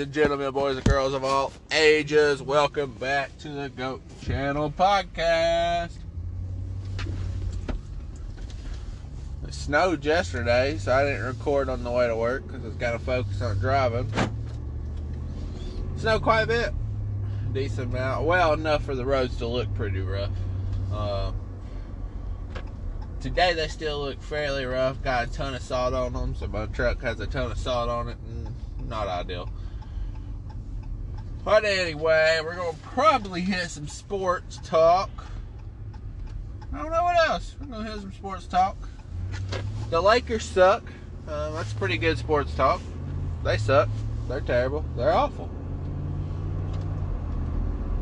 And gentlemen, boys and girls of all ages, welcome back to the GOAT Channel podcast. It snowed yesterday, so I didn't record on the way to work because I was got to focus on driving. Snowed quite a bit, decent amount. Well, enough for the roads to look pretty rough. Uh, today they still look fairly rough. Got a ton of salt on them, so my truck has a ton of salt on it. And not ideal. But anyway, we're gonna probably hit some sports talk. I don't know what else. We're gonna hit some sports talk. The Lakers suck. Uh, that's pretty good sports talk. They suck. They're terrible. They're awful.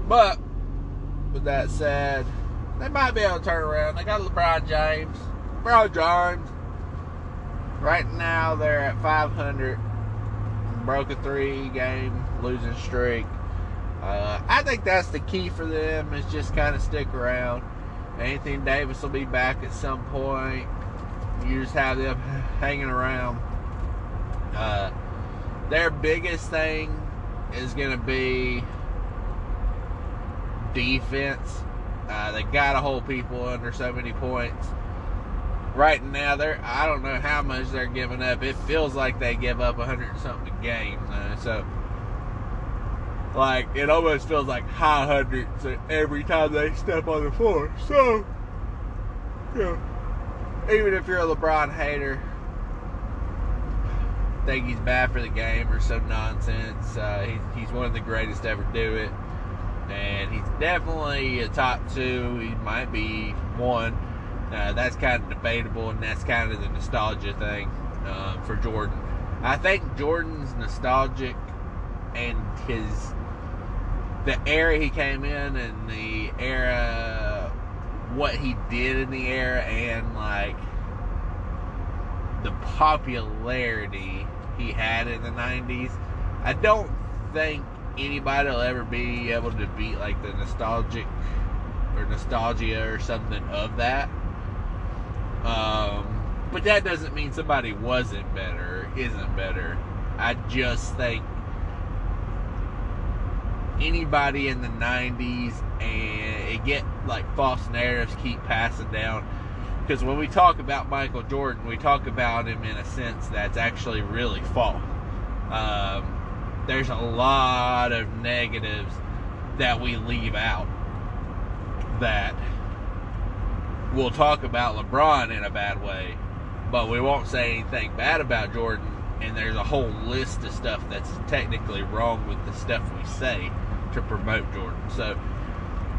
But with that said, they might be able to turn around. They got LeBron James. LeBron James. Right now they're at 500 broke a three game losing streak. Uh, I think that's the key for them is just kind of stick around. Anthony Davis will be back at some point. You just have them hanging around. Uh, their biggest thing is going to be defense. Uh, they got to hold people under so many points right now they're I don't know how much they're giving up. It feels like they give up a hundred something a game. Uh, so like it almost feels like high hundreds every time they step on the floor. So yeah. Even if you're a LeBron hater, think he's bad for the game or some nonsense. Uh, he's, he's one of the greatest to ever do it. And he's definitely a top two. He might be one uh, that's kind of debatable, and that's kind of the nostalgia thing uh, for Jordan. I think Jordan's nostalgic and his the era he came in and the era what he did in the era and like the popularity he had in the 90s i don't think anybody will ever be able to beat like the nostalgic or nostalgia or something of that um, but that doesn't mean somebody wasn't better, isn't better. I just think anybody in the 90s and it get like false narratives keep passing down because when we talk about Michael Jordan, we talk about him in a sense that's actually really false. Um, there's a lot of negatives that we leave out that we'll talk about LeBron in a bad way, but we won't say anything bad about Jordan. And there's a whole list of stuff that's technically wrong with the stuff we say to promote Jordan. So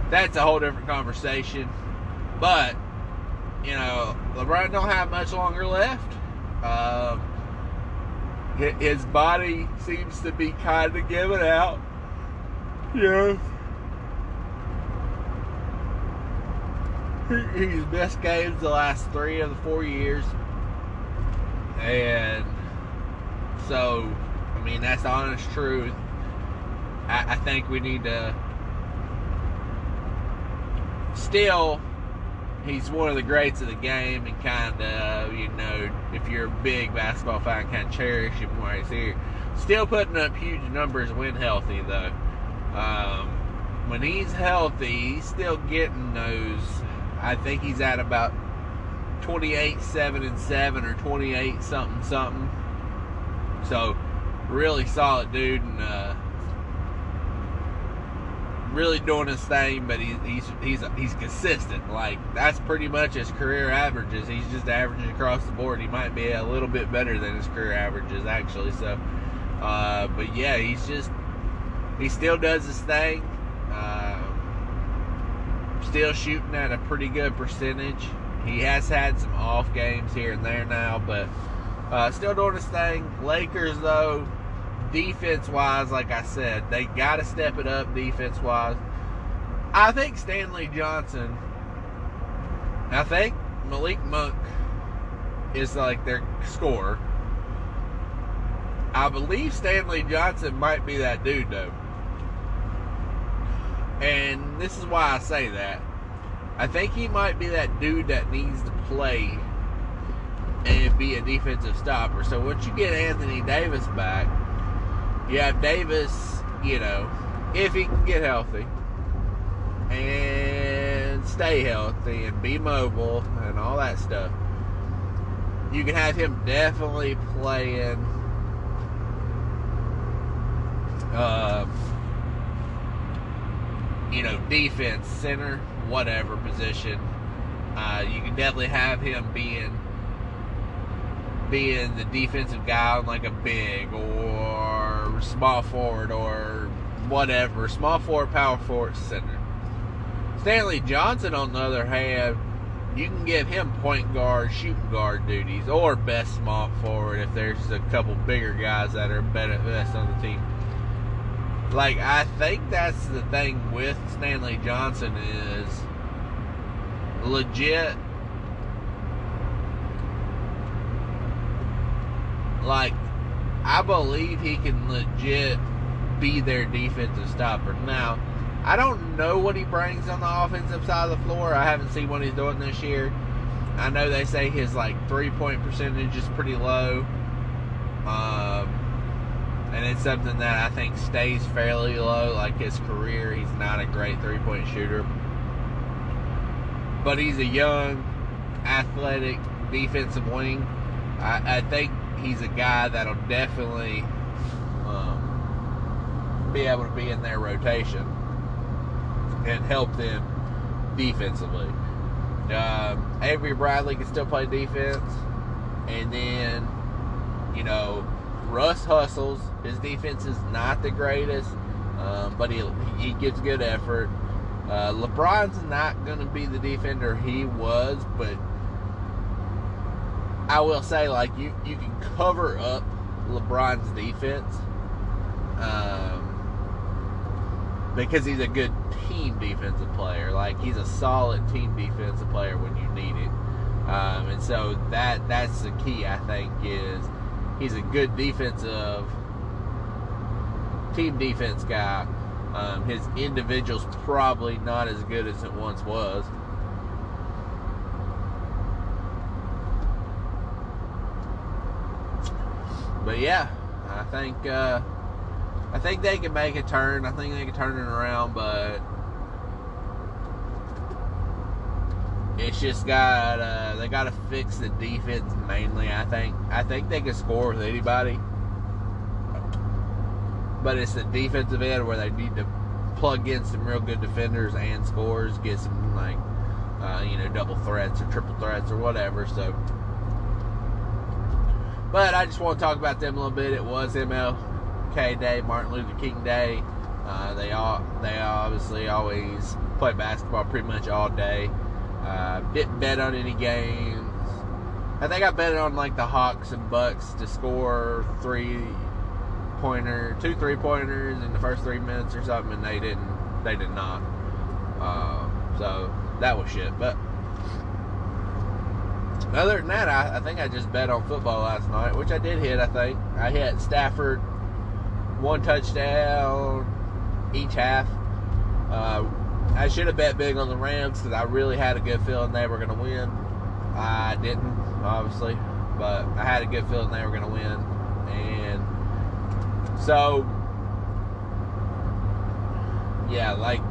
that's a whole different conversation. But you know, LeBron don't have much longer left. Um, his body seems to be kind of giving out. Yeah. he's best games the last three of the four years. And so, I mean, that's honest truth. I, I think we need to still, he's one of the greats of the game and kind of, you know, if you're a big basketball fan, kind of cherish him while he's here. Still putting up huge numbers when healthy, though. Um, when he's healthy, he's still getting those I think he's at about 28 7 and 7 or 28 something something. So, really solid dude and uh, really doing his thing, but he's he's he's he's consistent. Like that's pretty much his career averages. He's just averaging across the board. He might be a little bit better than his career averages actually. So, uh, but yeah, he's just he still does his thing. Still shooting at a pretty good percentage. He has had some off games here and there now, but uh, still doing his thing. Lakers, though, defense wise, like I said, they got to step it up defense wise. I think Stanley Johnson, I think Malik Monk is like their scorer. I believe Stanley Johnson might be that dude, though. And this is why I say that. I think he might be that dude that needs to play and be a defensive stopper. So once you get Anthony Davis back, You have Davis, you know, if he can get healthy and stay healthy and be mobile and all that stuff, you can have him definitely playing. Uh, you know, defense, center, whatever position. Uh, you can definitely have him being being the defensive guy on like a big or small forward or whatever, small forward, power forward, center. Stanley Johnson, on the other hand, you can give him point guard, shooting guard duties, or best small forward if there's a couple bigger guys that are better best on the team. Like I think that's the thing with Stanley Johnson is legit like I believe he can legit be their defensive stopper. Now, I don't know what he brings on the offensive side of the floor. I haven't seen what he's doing this year. I know they say his like three point percentage is pretty low. Um, and it's something that I think stays fairly low. Like his career, he's not a great three point shooter. But he's a young, athletic defensive wing. I, I think he's a guy that'll definitely um, be able to be in their rotation and help them defensively. Um, Avery Bradley can still play defense, and then you know Russ hustles. His defense is not the greatest, um, but he he gives good effort. Uh, LeBron's not going to be the defender he was, but I will say, like you, you can cover up LeBron's defense um, because he's a good team defensive player. Like he's a solid team defensive player when you need it, um, and so that that's the key. I think is he's a good defensive team defense guy. Um, his individual's probably not as good as it once was. but yeah, I think uh, I think they can make a turn. I think they can turn it around, but it's just got uh, they got to fix the defense mainly. I think I think they can score with anybody, but it's the defensive end where they need to plug in some real good defenders and scores, get some like uh, you know double threats or triple threats or whatever. So but I just want to talk about them a little bit. It was MLK Day, Martin Luther King Day. Uh, they all they obviously always play basketball pretty much all day. Uh, didn't bet on any games. I think I bet on like the Hawks and Bucks to score three pointer, two three pointers in the first three minutes or something, and they didn't. They did not. Uh, so that was shit. But other than that, I, I, think I just bet on football last night, which I did hit. I think I hit Stafford one touchdown each half. Uh, I should have bet big on the Rams because I really had a good feeling they were going to win. I didn't, obviously, but I had a good feeling they were going to win, and so yeah, like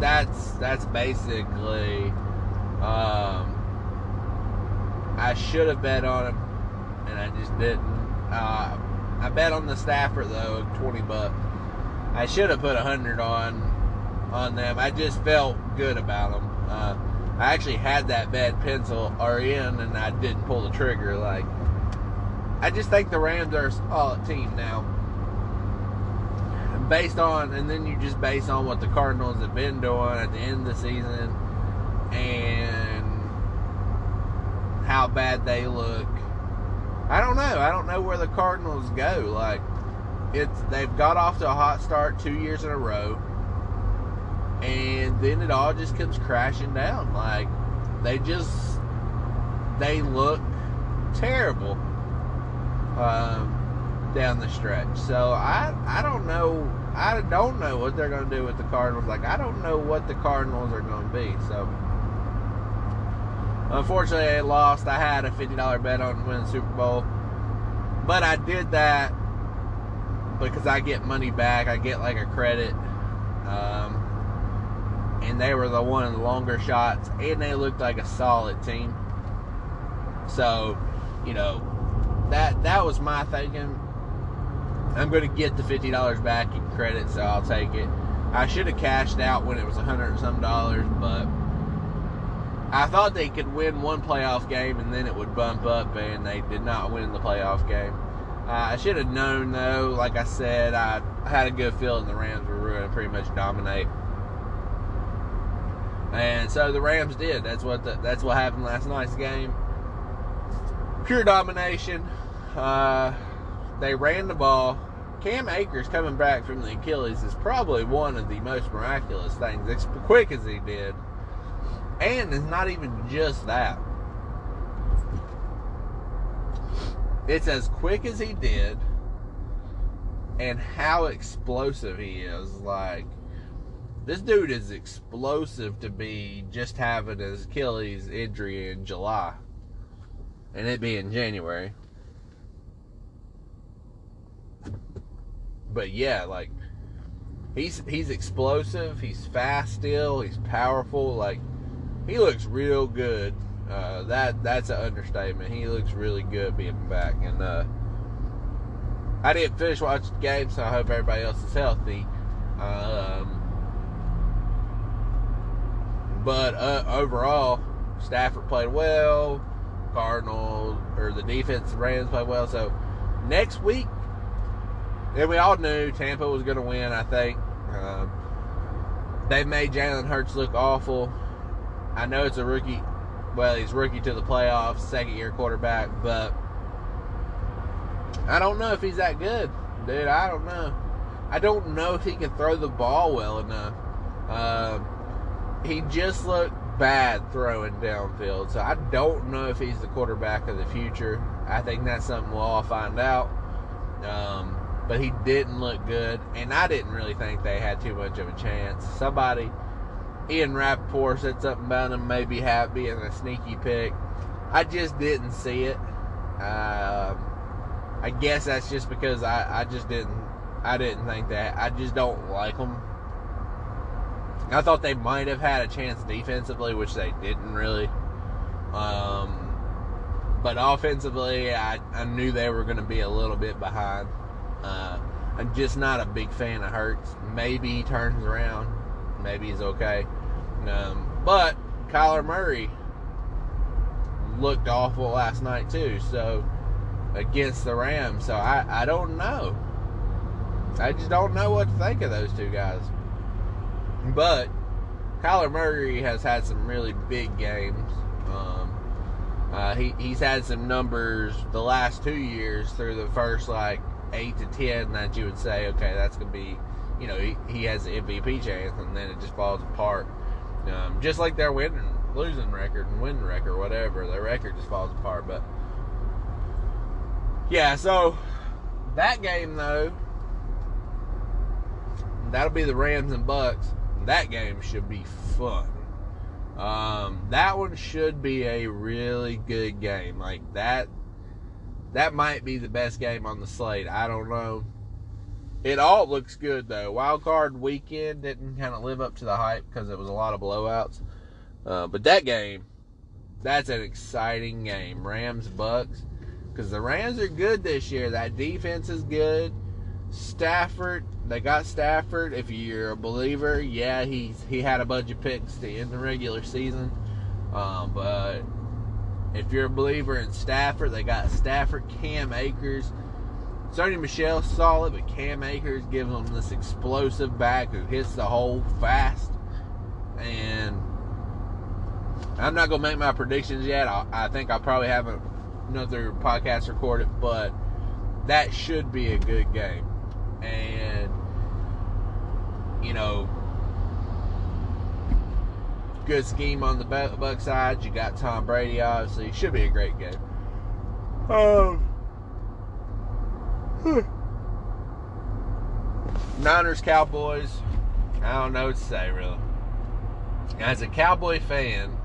that's that's basically. Um, I should have bet on him, and I just didn't. Uh, I bet on the Stafford though, twenty bucks. I should have put a hundred on on them. I just felt good about them. Uh, I actually had that bad pencil or in, and I didn't pull the trigger. Like, I just think the Rams are a solid team now. Based on, and then you just base on what the Cardinals have been doing at the end of the season, and how bad they look. I don't know. I don't know where the Cardinals go. Like it's they've got off to a hot start two years in a row, and then it all just comes crashing down. Like they just they look terrible um, down the stretch. So I I don't know. I don't know what they're going to do with the Cardinals. Like I don't know what the Cardinals are going to be. So Unfortunately, I lost. I had a $50 bet on winning Super Bowl. But I did that because I get money back. I get like a credit. Um, and they were the one of the longer shots, and they looked like a solid team. So, you know, that that was my thinking. I'm going to get the fifty dollars back in credit, so I'll take it. I should have cashed out when it was a hundred and some dollars, but I thought they could win one playoff game and then it would bump up, and they did not win the playoff game. Uh, I should have known though. Like I said, I had a good feeling the Rams were going to pretty much dominate, and so the Rams did. That's what the, that's what happened last night's game. Pure domination. Uh, they ran the ball. Cam Akers coming back from the Achilles is probably one of the most miraculous things. As quick as he did, and it's not even just that. It's as quick as he did, and how explosive he is. Like, this dude is explosive to be just having his Achilles injury in July, and it being January. But yeah, like he's he's explosive, he's fast still, he's powerful, like he looks real good. Uh, that that's an understatement. He looks really good being back, and uh, I didn't finish watching the game, so I hope everybody else is healthy. Um, but uh, overall, Stafford played well. Cardinals or the defense, Rams played well. So next week, and we all knew Tampa was going to win. I think um, they made Jalen Hurts look awful. I know it's a rookie. Well, he's rookie to the playoffs, second year quarterback, but I don't know if he's that good, dude. I don't know. I don't know if he can throw the ball well enough. Um, he just looked bad throwing downfield, so I don't know if he's the quarterback of the future. I think that's something we'll all find out. Um, but he didn't look good, and I didn't really think they had too much of a chance. Somebody Ian Rapoport said something about him maybe happy and a sneaky pick. I just didn't see it. Uh, I guess that's just because I, I just didn't I didn't think that. I just don't like them. I thought they might have had a chance defensively, which they didn't really. Um, but offensively, I, I knew they were going to be a little bit behind. Uh, I'm just not a big fan of Hurts. Maybe he turns around. Maybe he's okay. Um, but Kyler Murray looked awful last night too. So against the Rams. So I, I don't know. I just don't know what to think of those two guys. But Kyler Murray has had some really big games. Um, uh, he, he's had some numbers the last two years through the first like eight to ten that you would say, okay, that's gonna be, you know, he, he has an MVP chance, and then it just falls apart. Um, just like their winning, losing record and winning record, whatever, their record just falls apart. But yeah, so that game though, that'll be the Rams and Bucks. That game should be fun. Um, that one should be a really good game. Like that, that might be the best game on the slate. I don't know. It all looks good though. Wild card weekend didn't kind of live up to the hype because it was a lot of blowouts. Uh, but that game, that's an exciting game. Rams Bucks, because the Rams are good this year. That defense is good. Stafford, they got Stafford. If you're a believer, yeah, he's he had a bunch of picks to end the regular season. Um, but if you're a believer in Stafford, they got Stafford, Cam Akers. Sony Michel solid, but Cam Akers gives them this explosive back who hits the hole fast. And I'm not gonna make my predictions yet. I, I think I probably have another podcast recorded, but that should be a good game. And you know, good scheme on the Buck side. You got Tom Brady, obviously. Should be a great game. Um. Niners, Cowboys. I don't know what to say, really. As a Cowboy fan,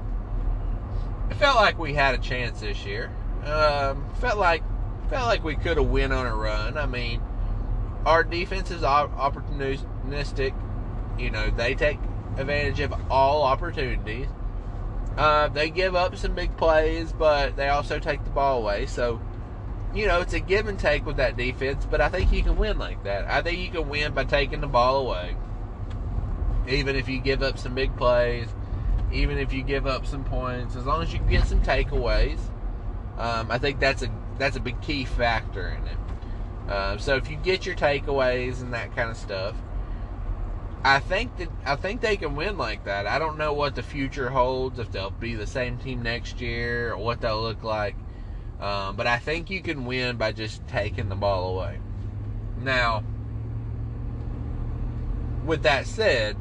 it felt like we had a chance this year. Um, felt like felt like we could have went on a run. I mean, our defense is opportunistic. You know, they take advantage of all opportunities. Uh, they give up some big plays, but they also take the ball away. So, you know, it's a give and take with that defense, but I think you can win like that. I think you can win by taking the ball away. Even if you give up some big plays, even if you give up some points, as long as you get some takeaways, um, I think that's a that's a big key factor in it. Uh, so if you get your takeaways and that kind of stuff, I think that I think they can win like that. I don't know what the future holds if they'll be the same team next year or what they'll look like. Um, but I think you can win by just taking the ball away. Now, with that said,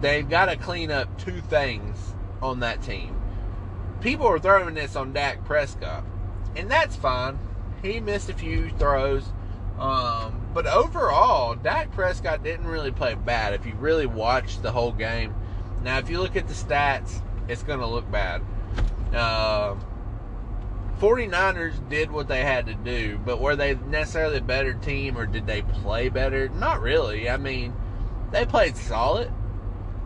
they've got to clean up two things on that team. People are throwing this on Dak Prescott, and that's fine. He missed a few throws um, but overall, Dak Prescott didn't really play bad. If you really watch the whole game, now if you look at the stats, it's going to look bad. Uh, 49ers did what they had to do, but were they necessarily a better team or did they play better? Not really. I mean, they played solid.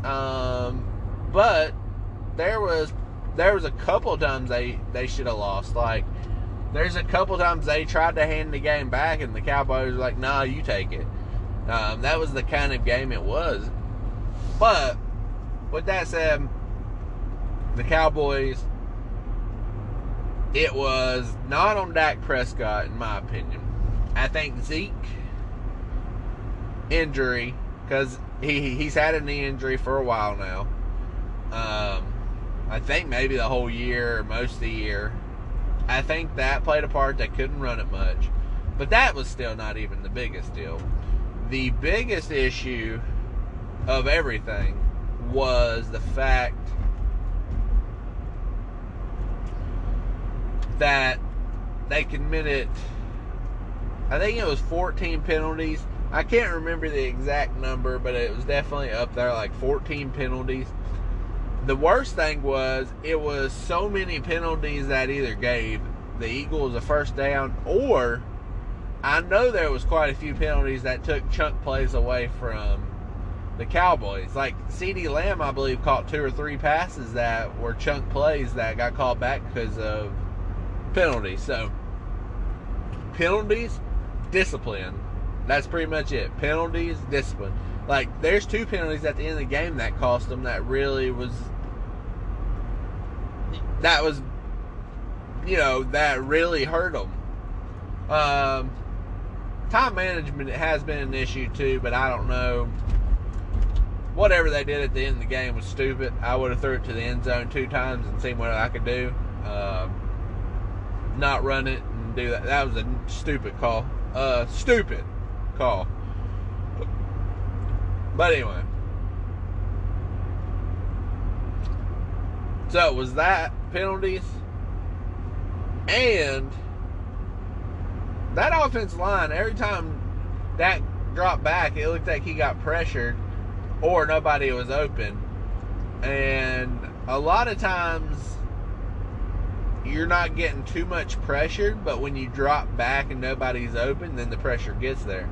Um, but there was there was a couple times they they should have lost. Like there's a couple times they tried to hand the game back, and the Cowboys were like, "Nah, you take it." Um, that was the kind of game it was. But with that said, the Cowboys, it was not on Dak Prescott, in my opinion. I think Zeke injury because he he's had a knee injury for a while now. Um, I think maybe the whole year, most of the year. I think that played a part. They couldn't run it much. But that was still not even the biggest deal. The biggest issue of everything was the fact that they committed, I think it was 14 penalties. I can't remember the exact number, but it was definitely up there, like 14 penalties the worst thing was it was so many penalties that either gave the Eagles a first down or I know there was quite a few penalties that took chunk plays away from the Cowboys. Like CeeDee Lamb, I believe, caught two or three passes that were chunk plays that got called back because of penalties. So penalties, discipline. That's pretty much it. Penalties, discipline. Like there's two penalties at the end of the game that cost them that really was that was, you know, that really hurt them. Um, time management has been an issue too, but I don't know. Whatever they did at the end of the game was stupid. I would have threw it to the end zone two times and seen what I could do. Um, not run it and do that. That was a stupid call. Uh, stupid call. But anyway. So was that penalties, and that offense line. Every time that dropped back, it looked like he got pressured, or nobody was open, and a lot of times you're not getting too much pressure, but when you drop back and nobody's open, then the pressure gets there.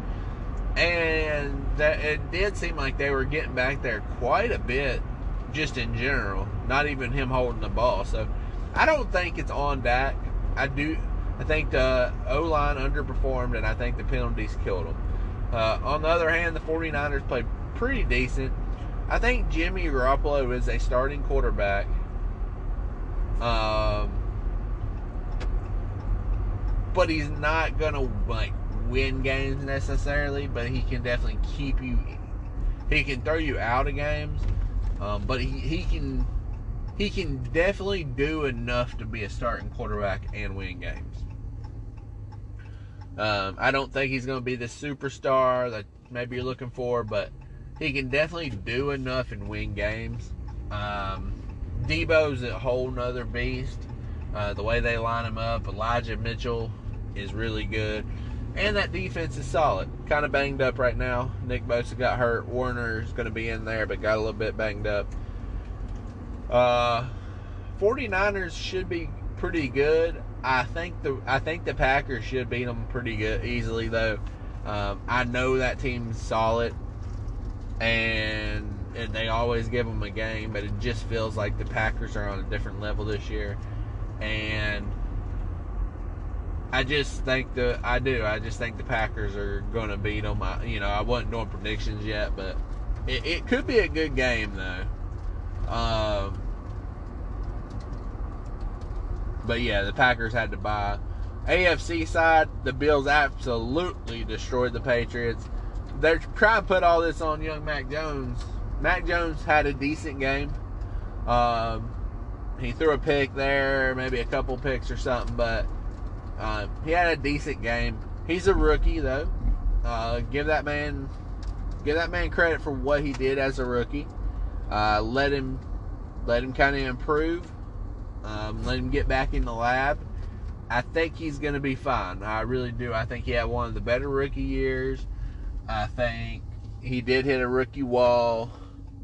And that it did seem like they were getting back there quite a bit just in general, not even him holding the ball. So I don't think it's on Dak. I do. I think the O line underperformed, and I think the penalties killed him. Uh, on the other hand, the 49ers played pretty decent. I think Jimmy Garoppolo is a starting quarterback. Um, but he's not gonna like win games necessarily. But he can definitely keep you. He can throw you out of games. Um, but he, he can he can definitely do enough to be a starting quarterback and win games. Um, I don't think he's going to be the superstar that maybe you're looking for, but he can definitely do enough and win games. Um, Deebo's a whole nother beast. Uh, the way they line him up, Elijah Mitchell is really good. And that defense is solid. Kind of banged up right now. Nick Bosa got hurt. Warner's going to be in there, but got a little bit banged up. Uh, 49ers should be pretty good. I think the I think the Packers should beat them pretty good easily though. Um, I know that team's solid, and, they always give them a game, but it just feels like the Packers are on a different level this year, and I just think the I do. I just think the Packers are going to beat them. I, you know, I wasn't doing predictions yet, but it, it could be a good game though. Um, but yeah, the Packers had to buy. AFC side, the Bills absolutely destroyed the Patriots. They're trying to put all this on young Mac Jones. Mac Jones had a decent game. Um, he threw a pick there, maybe a couple picks or something, but uh, he had a decent game. He's a rookie though. Uh, give that man, give that man credit for what he did as a rookie. Uh, let him, let him kind of improve. Um, let him get back in the lab. I think he's going to be fine. I really do. I think he had one of the better rookie years. I think he did hit a rookie wall,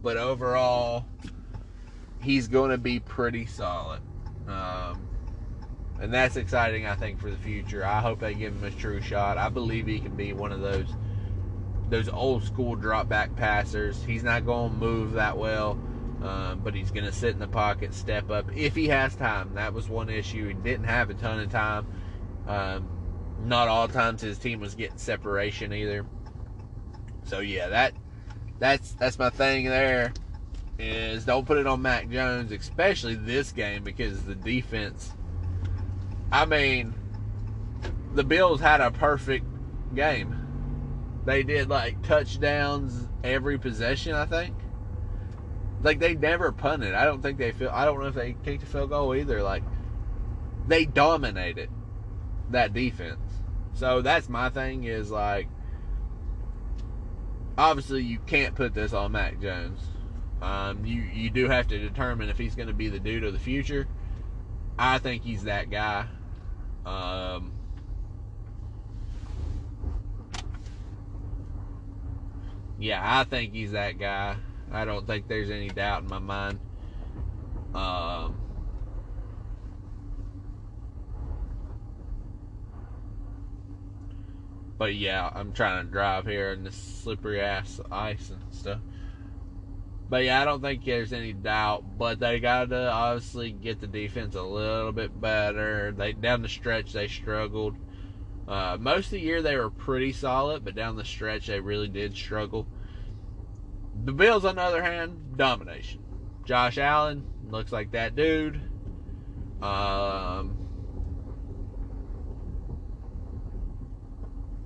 but overall, he's going to be pretty solid. Um, and that's exciting, I think, for the future. I hope they give him a true shot. I believe he can be one of those those old school drop back passers. He's not going to move that well. Um, but he's going to sit in the pocket, step up if he has time. That was one issue. He didn't have a ton of time. Um, not all times his team was getting separation either. So yeah, that that's that's my thing there. Is don't put it on Mac Jones, especially this game because the defense. I mean, the Bills had a perfect game. They did like touchdowns every possession, I think like they never punted. I don't think they feel. I don't know if they kicked a field goal either. Like they dominated that defense. So that's my thing. Is like obviously you can't put this on Mac Jones. Um, you you do have to determine if he's going to be the dude of the future. I think he's that guy. Um, yeah, I think he's that guy. I don't think there's any doubt in my mind. Um, but yeah, I'm trying to drive here in this slippery ass ice and stuff. But yeah, I don't think there's any doubt. But they got to obviously get the defense a little bit better. They down the stretch they struggled. Uh, most of the year they were pretty solid, but down the stretch they really did struggle. The Bills, on the other hand, domination. Josh Allen looks like that dude. Um,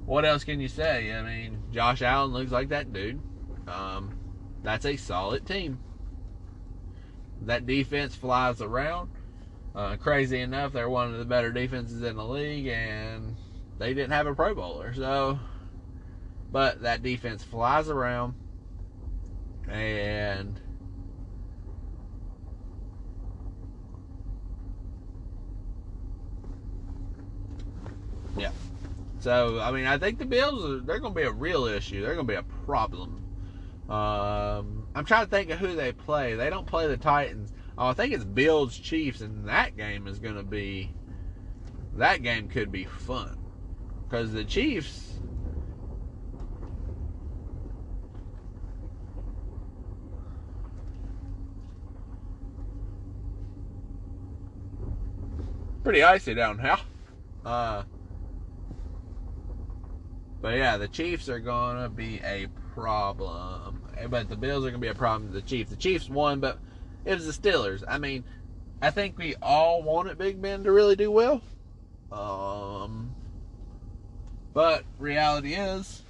what else can you say? I mean, Josh Allen looks like that dude. Um, that's a solid team. That defense flies around. Uh, crazy enough, they're one of the better defenses in the league, and they didn't have a Pro Bowler. So, but that defense flies around and yeah. So I mean, I think the Bills are, they're going to be a real issue. They're going to be a problem. Um, I'm trying to think of who they play. They don't play the Titans. Oh, I think it's Bills Chiefs, and that game is going to be that game could be fun because the Chiefs pretty icy down here. Uh, but yeah, the Chiefs are gonna be a problem. But the Bills are gonna be a problem to the Chiefs. The Chiefs won, but it was the Steelers. I mean, I think we all wanted Big Ben to really do well. Um, but reality is,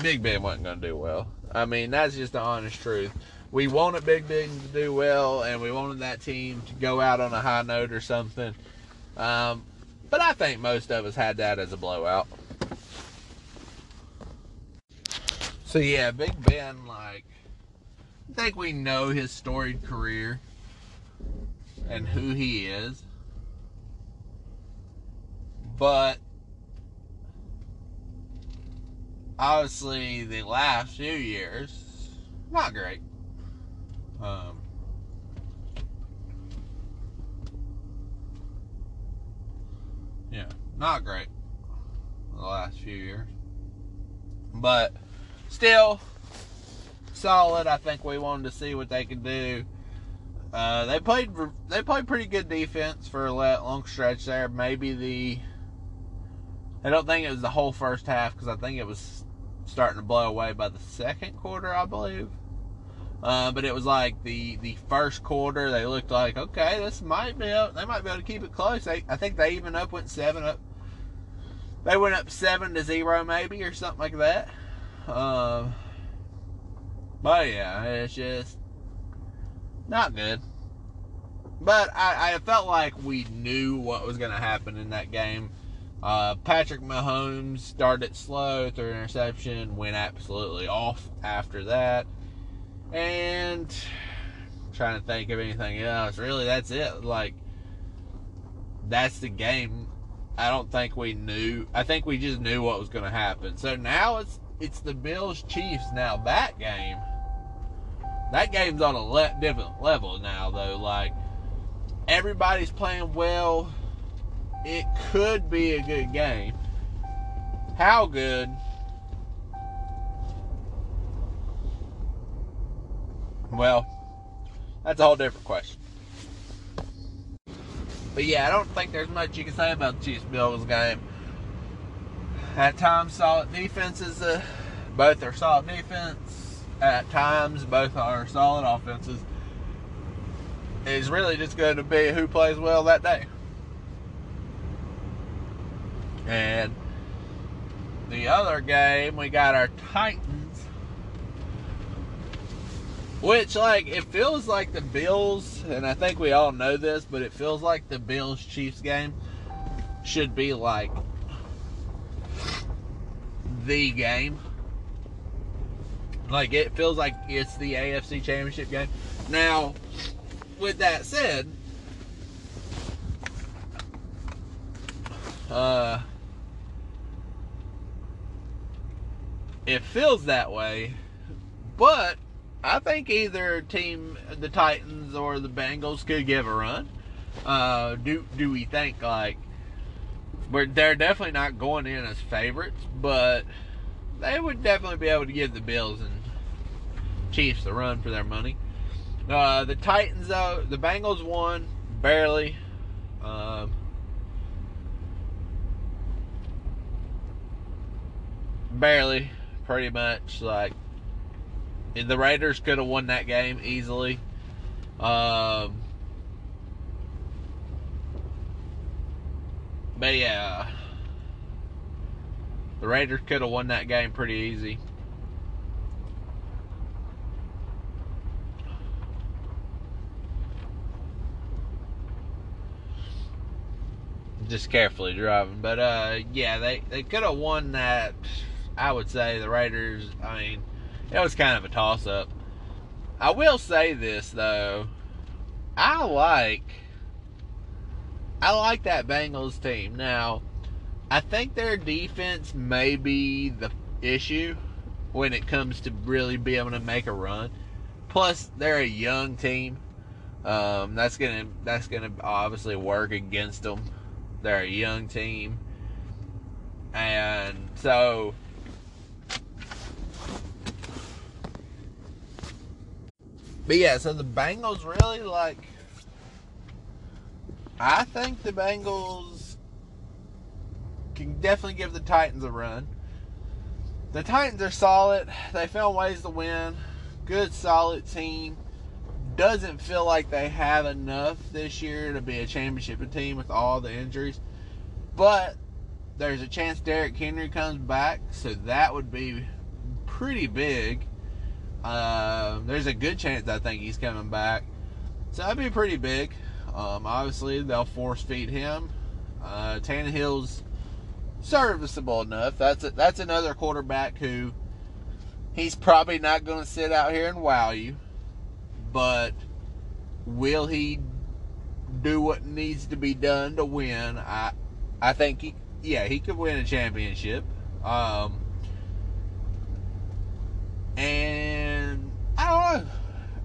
Big Ben wasn't gonna do well. I mean, that's just the honest truth we wanted Big Ben to do well, and we wanted that team to go out on a high note or something. Um, but I think most of us had that as a blowout. So yeah, Big Ben, like, I think we know his storied career and who he is. But obviously, the last few years, not great. Um, Yeah, not great the last few years. But still solid. I think we wanted to see what they could do. Uh, they played they played pretty good defense for a long stretch there. Maybe the I don't think it was the whole first half because I think it was starting to blow away by the second quarter, I believe. Uh, but it was like the the first quarter. They looked like okay, this might be able, they might be able to keep it close. They, I think they even up went seven up. They went up seven to zero maybe or something like that. Uh, but yeah, it's just not good. But I, I felt like we knew what was going to happen in that game. Uh, Patrick Mahomes started slow, an interception, went absolutely off after that. And trying to think of anything else. Really, that's it. Like, that's the game. I don't think we knew. I think we just knew what was going to happen. So now it's it's the Bills Chiefs. Now that game, that game's on a le- different level now, though. Like everybody's playing well. It could be a good game. How good? Well, that's a whole different question. But yeah, I don't think there's much you can say about the Chiefs Bills game. At times, solid defenses. Uh, both are solid defense. At times, both are solid offenses. It's really just going to be who plays well that day. And the other game, we got our Titans which, like, it feels like the Bills, and I think we all know this, but it feels like the Bills Chiefs game should be like the game. Like, it feels like it's the AFC Championship game. Now, with that said, uh, it feels that way, but I think either team, the Titans or the Bengals, could give a run. Uh, do do we think like we're, they're definitely not going in as favorites, but they would definitely be able to give the Bills and Chiefs a run for their money. Uh, the Titans, though, the Bengals won barely. Um, barely, pretty much. Like the Raiders could have won that game easily. Um, but yeah, the Raiders could have won that game pretty easy. Just carefully driving, but uh, yeah, they they could have won that. I would say the Raiders. I mean it was kind of a toss up. I will say this though. I like I like that Bengals team. Now, I think their defense may be the issue when it comes to really being able to make a run. Plus, they're a young team. Um, that's gonna that's gonna obviously work against them. They're a young team, and so But yeah, so the Bengals really like. I think the Bengals can definitely give the Titans a run. The Titans are solid. They found ways to win. Good, solid team. Doesn't feel like they have enough this year to be a championship team with all the injuries. But there's a chance Derrick Henry comes back, so that would be pretty big. Uh, there's a good chance I think he's coming back. So that'd be pretty big. Um, obviously, they'll force feed him. Uh, Tannehill's serviceable enough. That's a, that's another quarterback who he's probably not going to sit out here and wow you, but will he do what needs to be done to win? I I think he yeah he could win a championship. Um, and.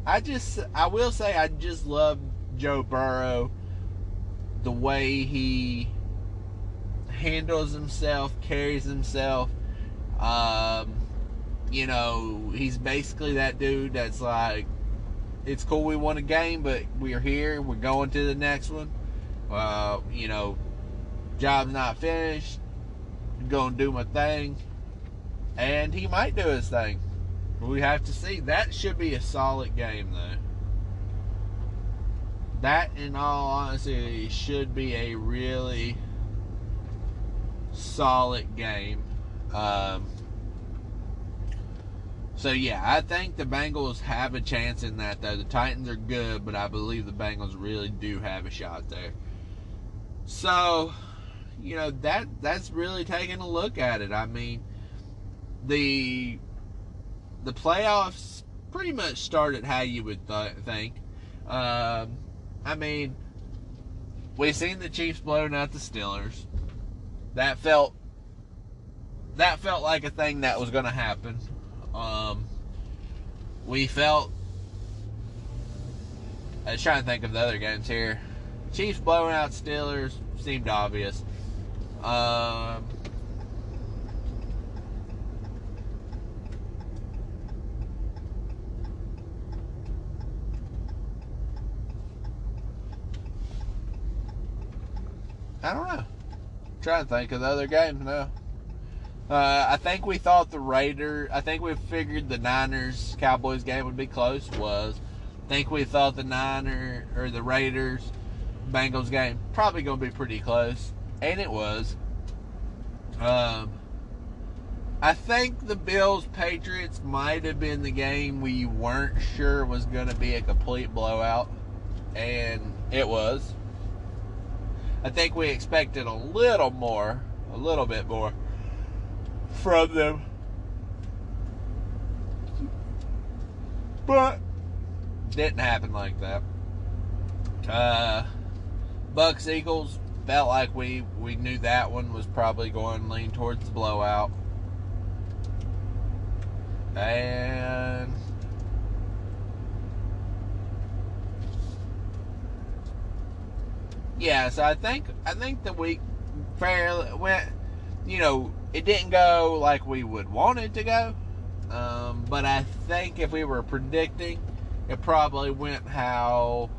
I just, I will say, I just love Joe Burrow, the way he handles himself, carries himself. Um, you know, he's basically that dude that's like, it's cool we won a game, but we're here, we're going to the next one. Uh, you know, job's not finished. I'm gonna do my thing, and he might do his thing. We have to see. That should be a solid game, though. That, in all honesty, should be a really solid game. Um, so yeah, I think the Bengals have a chance in that. Though the Titans are good, but I believe the Bengals really do have a shot there. So, you know that that's really taking a look at it. I mean, the the playoffs pretty much started how you would th- think. Um, I mean, we've seen the Chiefs blowing out the Steelers. That felt that felt like a thing that was going to happen. Um, we felt. I was trying to think of the other games here. Chiefs blowing out Steelers seemed obvious. Um, I don't know. I'm trying to think of the other games now. Uh, I think we thought the Raiders. I think we figured the Niners Cowboys game would be close. Was. I think we thought the Niner or the Raiders Bengals game probably going to be pretty close, and it was. Um, I think the Bills Patriots might have been the game we weren't sure was going to be a complete blowout, and it was. I think we expected a little more, a little bit more from them. But didn't happen like that. Uh, Bucks Eagles felt like we we knew that one was probably going lean towards the blowout. And yeah, so I think I think the week fairly went. You know, it didn't go like we would want it to go, um, but I think if we were predicting, it probably went how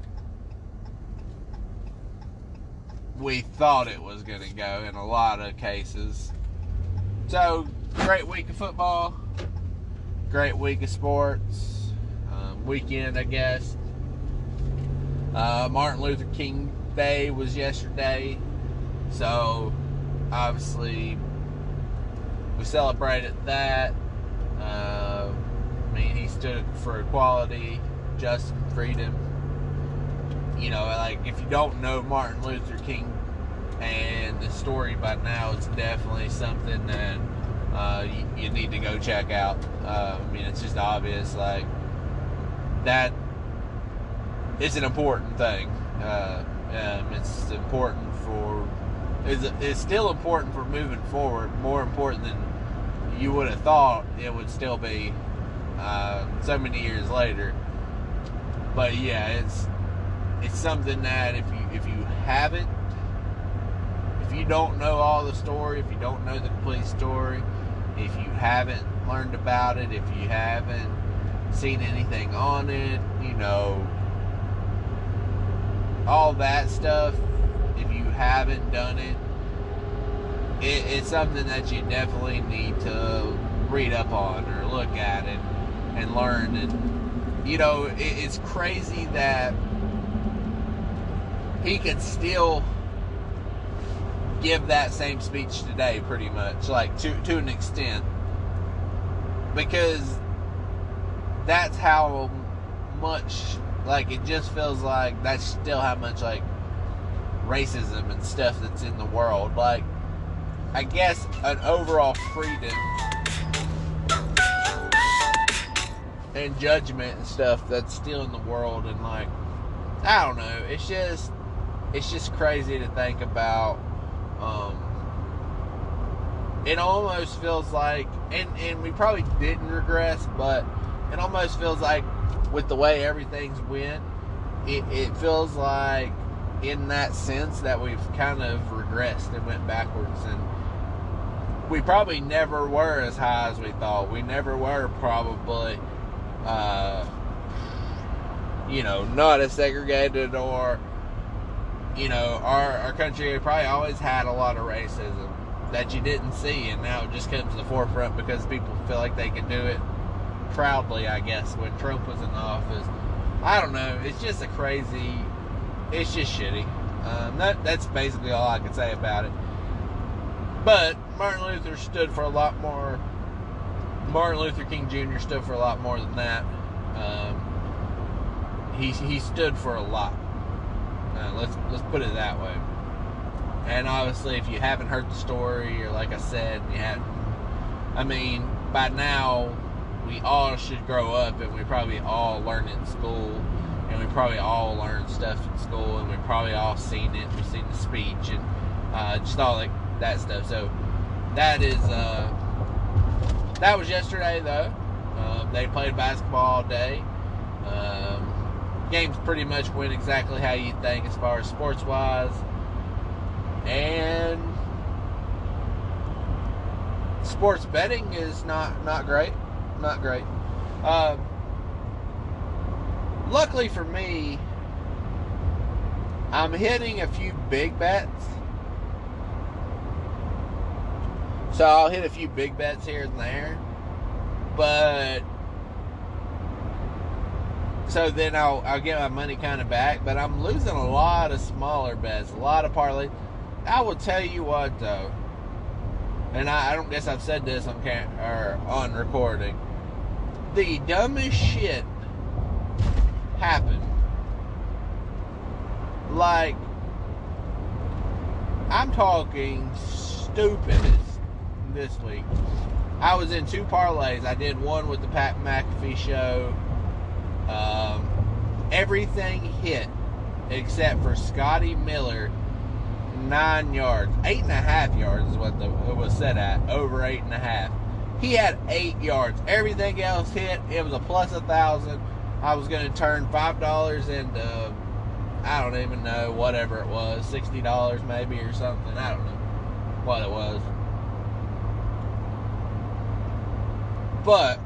we thought it was going to go in a lot of cases. So, great week of football, great week of sports, um, weekend, I guess. Uh, Martin Luther King Day was yesterday, so obviously we celebrated that. Uh, I mean, he stood for equality, justice, freedom you know, like if you don't know Martin Luther King and the story by now, it's definitely something that uh, you, you, need to go check out. Uh, I mean, it's just obvious, like that is an important thing. Uh, um, it's important for it's, it's still important for moving forward. More important than you would have thought it would still be uh, so many years later. But yeah, it's it's something that if you if you haven't if you don't know all the story, if you don't know the complete story, if you haven't learned about it, if you haven't seen anything on it, you know, all that stuff, if you haven't done it, it it's something that you definitely need to read up on or look at it and learn. And, you know, it, it's crazy that he could still give that same speech today pretty much like to to an extent because that's how much like it just feels like that's still how much like racism and stuff that's in the world like i guess an overall freedom and judgment and stuff that's still in the world and like i don't know it's just it's just crazy to think about. Um, it almost feels like, and, and we probably didn't regress, but it almost feels like with the way everything's went, it, it feels like in that sense that we've kind of regressed and went backwards and we probably never were as high as we thought. We never were probably uh, you know, not as segregated or you know, our our country probably always had a lot of racism that you didn't see and now it just comes to the forefront because people feel like they can do it proudly, I guess, when Trump was in the office. I don't know. It's just a crazy. It's just shitty. Um, that that's basically all I can say about it. But Martin Luther stood for a lot more. Martin Luther King Jr. stood for a lot more than that. Um, he he stood for a lot. Uh, let's let's put it that way. And obviously, if you haven't heard the story, or like I said, you had, I mean, by now we all should grow up and we probably all learn in school and we probably all learn stuff in school and we probably all seen it we've seen the speech and uh, just all like that stuff. So that is uh, that was yesterday though. Uh, they played basketball all day. Um, games pretty much went exactly how you think as far as sports wise and sports betting is not not great not great. Uh, luckily for me, I'm hitting a few big bets. So I'll hit a few big bets here and there. But so then I'll I'll get my money kind of back, but I'm losing a lot of smaller bets, a lot of parlay. I will tell you what though, and I, I don't guess I've said this on cam- or on recording the dumbest shit happened. Like, I'm talking stupidest this week. I was in two parlays. I did one with the Pat McAfee show. Um, everything hit except for Scotty Miller, nine yards, eight and a half yards is what the, it was set at, over eight and a half. He had eight yards. Everything else hit. It was a plus a thousand. I was going to turn five dollars into I don't even know whatever it was, sixty dollars maybe or something. I don't know what it was. But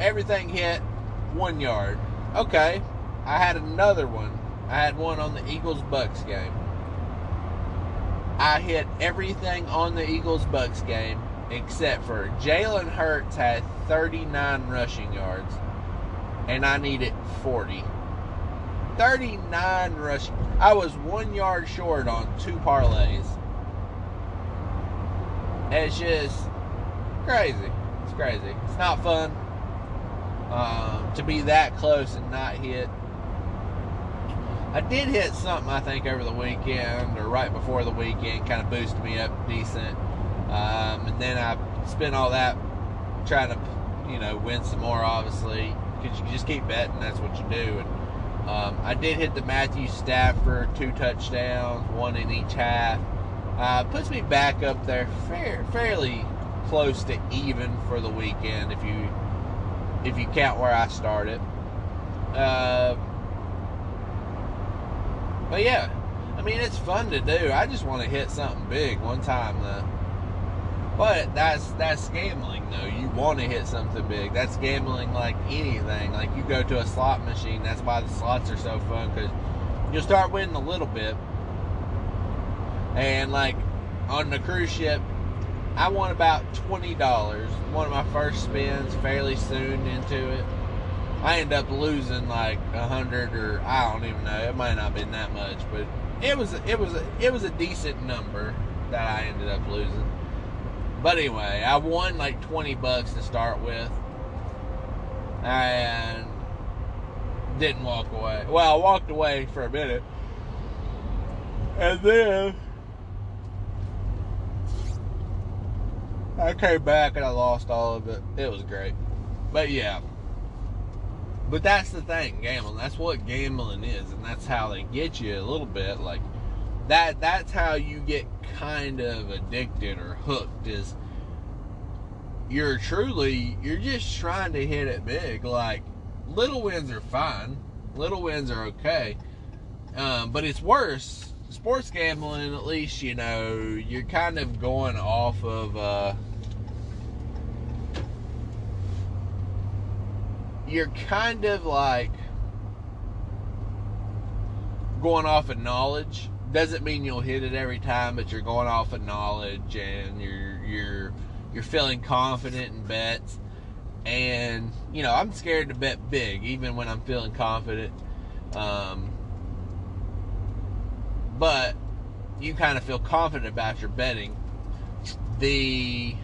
everything hit one yard. Okay, I had another one. I had one on the Eagles Bucks game. I hit everything on the Eagles Bucks game except for Jalen Hurts had 39 rushing yards, and I needed 40. 39 rushing. I was one yard short on two parlays. It's just crazy. It's crazy. It's not fun um, to be that close and not hit. I did hit something I think over the weekend or right before the weekend, kind of boosted me up decent. Um, and then I spent all that trying to, you know, win some more, obviously, because you just keep betting. That's what you do. And um, I did hit the Matthew Stafford two touchdowns, one in each half. Uh, puts me back up there, fair, fairly close to even for the weekend if you if you count where I started. Uh, but yeah, I mean it's fun to do. I just want to hit something big one time though. But that's that's gambling though. You want to hit something big. That's gambling like anything. Like you go to a slot machine. That's why the slots are so fun because you'll start winning a little bit. And like on the cruise ship, I won about twenty dollars. One of my first spins, fairly soon into it. I end up losing like a hundred or I don't even know. It might not have been that much, but it was it was it was a decent number that I ended up losing. But anyway, I won like 20 bucks to start with. And didn't walk away. Well, I walked away for a minute. And then I came back and I lost all of it. It was great. But yeah. But that's the thing, gambling. That's what gambling is, and that's how they get you a little bit. Like that that's how you get kind of addicted or hooked is you're truly you're just trying to hit it big like little wins are fine little wins are okay um, but it's worse sports gambling, at least you know you're kind of going off of. Uh, you're kind of like going off of knowledge. Doesn't mean you'll hit it every time, but you're going off of knowledge and you're you're you're feeling confident in bets. And you know, I'm scared to bet big, even when I'm feeling confident. Um, but you kind of feel confident about your betting. The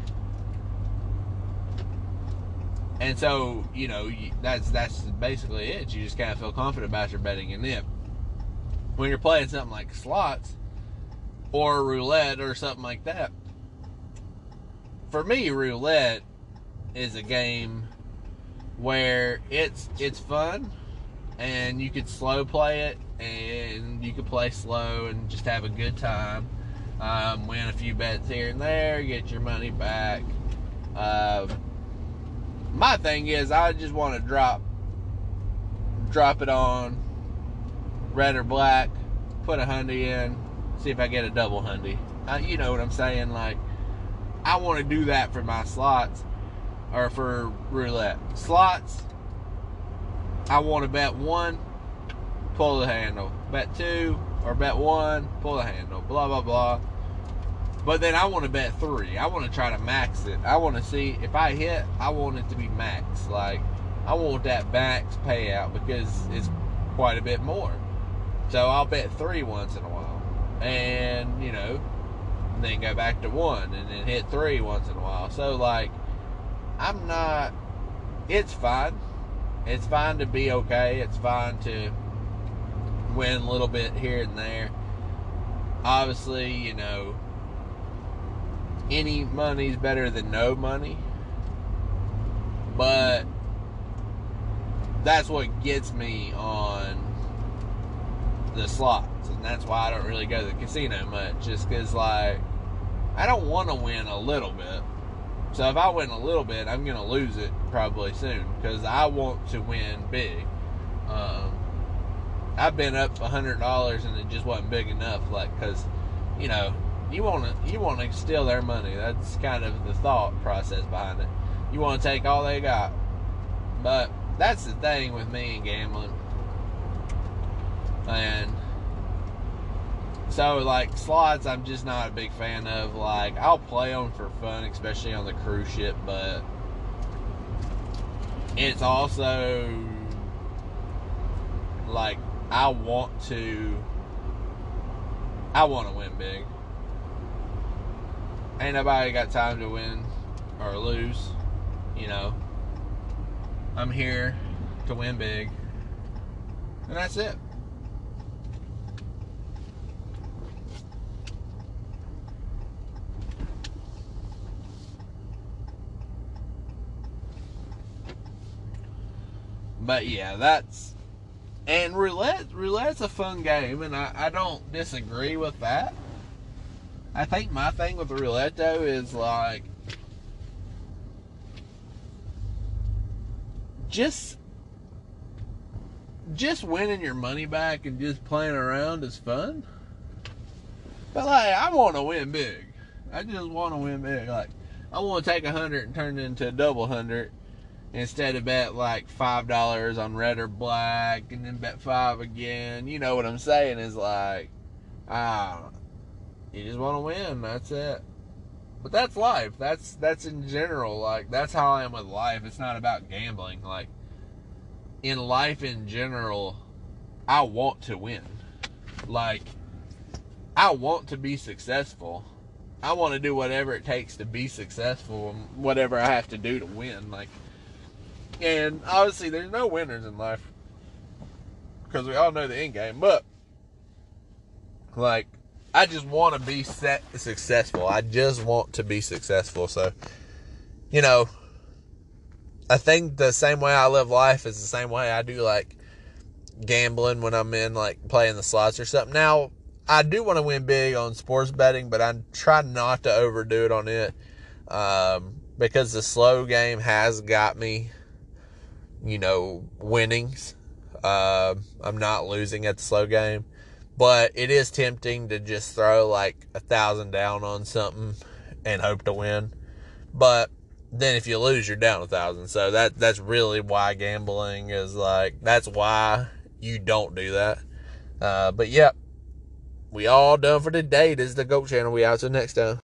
and so you know that's that's basically it. You just kind of feel confident about your betting, and then when you're playing something like slots or roulette or something like that, for me, roulette is a game where it's it's fun and you could slow play it and you could play slow and just have a good time um, win a few bets here and there get your money back. Uh, my thing is i just want to drop drop it on red or black put a hundy in see if i get a double hundy uh, you know what i'm saying like i want to do that for my slots or for roulette slots I want to bet one, pull the handle. Bet two, or bet one, pull the handle. Blah, blah, blah. But then I want to bet three. I want to try to max it. I want to see if I hit, I want it to be max. Like, I want that max payout because it's quite a bit more. So I'll bet three once in a while. And, you know, then go back to one and then hit three once in a while. So, like, I'm not, it's fine it's fine to be okay. It's fine to win a little bit here and there. Obviously, you know, any money's better than no money. But that's what gets me on the slots. And that's why I don't really go to the casino much. Just because, like, I don't want to win a little bit. So if I win a little bit, I'm to lose it probably soon because I want to win big. Um, I've been up a hundred dollars and it just wasn't big enough. Like, because you know, you want to you want to steal their money. That's kind of the thought process behind it. You want to take all they got, but that's the thing with me and gambling. And so like slots, I'm just not a big fan of. Like I'll play them for fun, especially on the cruise ship, but it's also like I want to. I want to win big. Ain't nobody got time to win or lose, you know. I'm here to win big. And that's it. But yeah, that's and roulette roulette's a fun game and I, I don't disagree with that. I think my thing with roulette though is like just just winning your money back and just playing around is fun. But like I want to win big. I just want to win big. Like I want to take a hundred and turn it into a double hundred instead of bet like five dollars on red or black and then bet five again. You know what I'm saying? Is like, ah, you just want to win. That's it. But that's life. That's that's in general. Like that's how I am with life. It's not about gambling. Like in life in general, I want to win. Like I want to be successful. I want to do whatever it takes to be successful whatever I have to do to win. Like and obviously, there's no winners in life because we all know the end game. But like, I just want to be set successful. I just want to be successful. So, you know, I think the same way I live life is the same way I do like gambling when I'm in like playing the slots or something. Now, I do want to win big on sports betting, but I try not to overdo it on it um, because the slow game has got me you know, winnings. Uh, I'm not losing at the slow game. But it is tempting to just throw like a thousand down on something and hope to win. But then if you lose, you're down a thousand. So that that's really why gambling is like that's why you don't do that. Uh, but yep, we all done for today. This is the Goat Channel. We out till next time.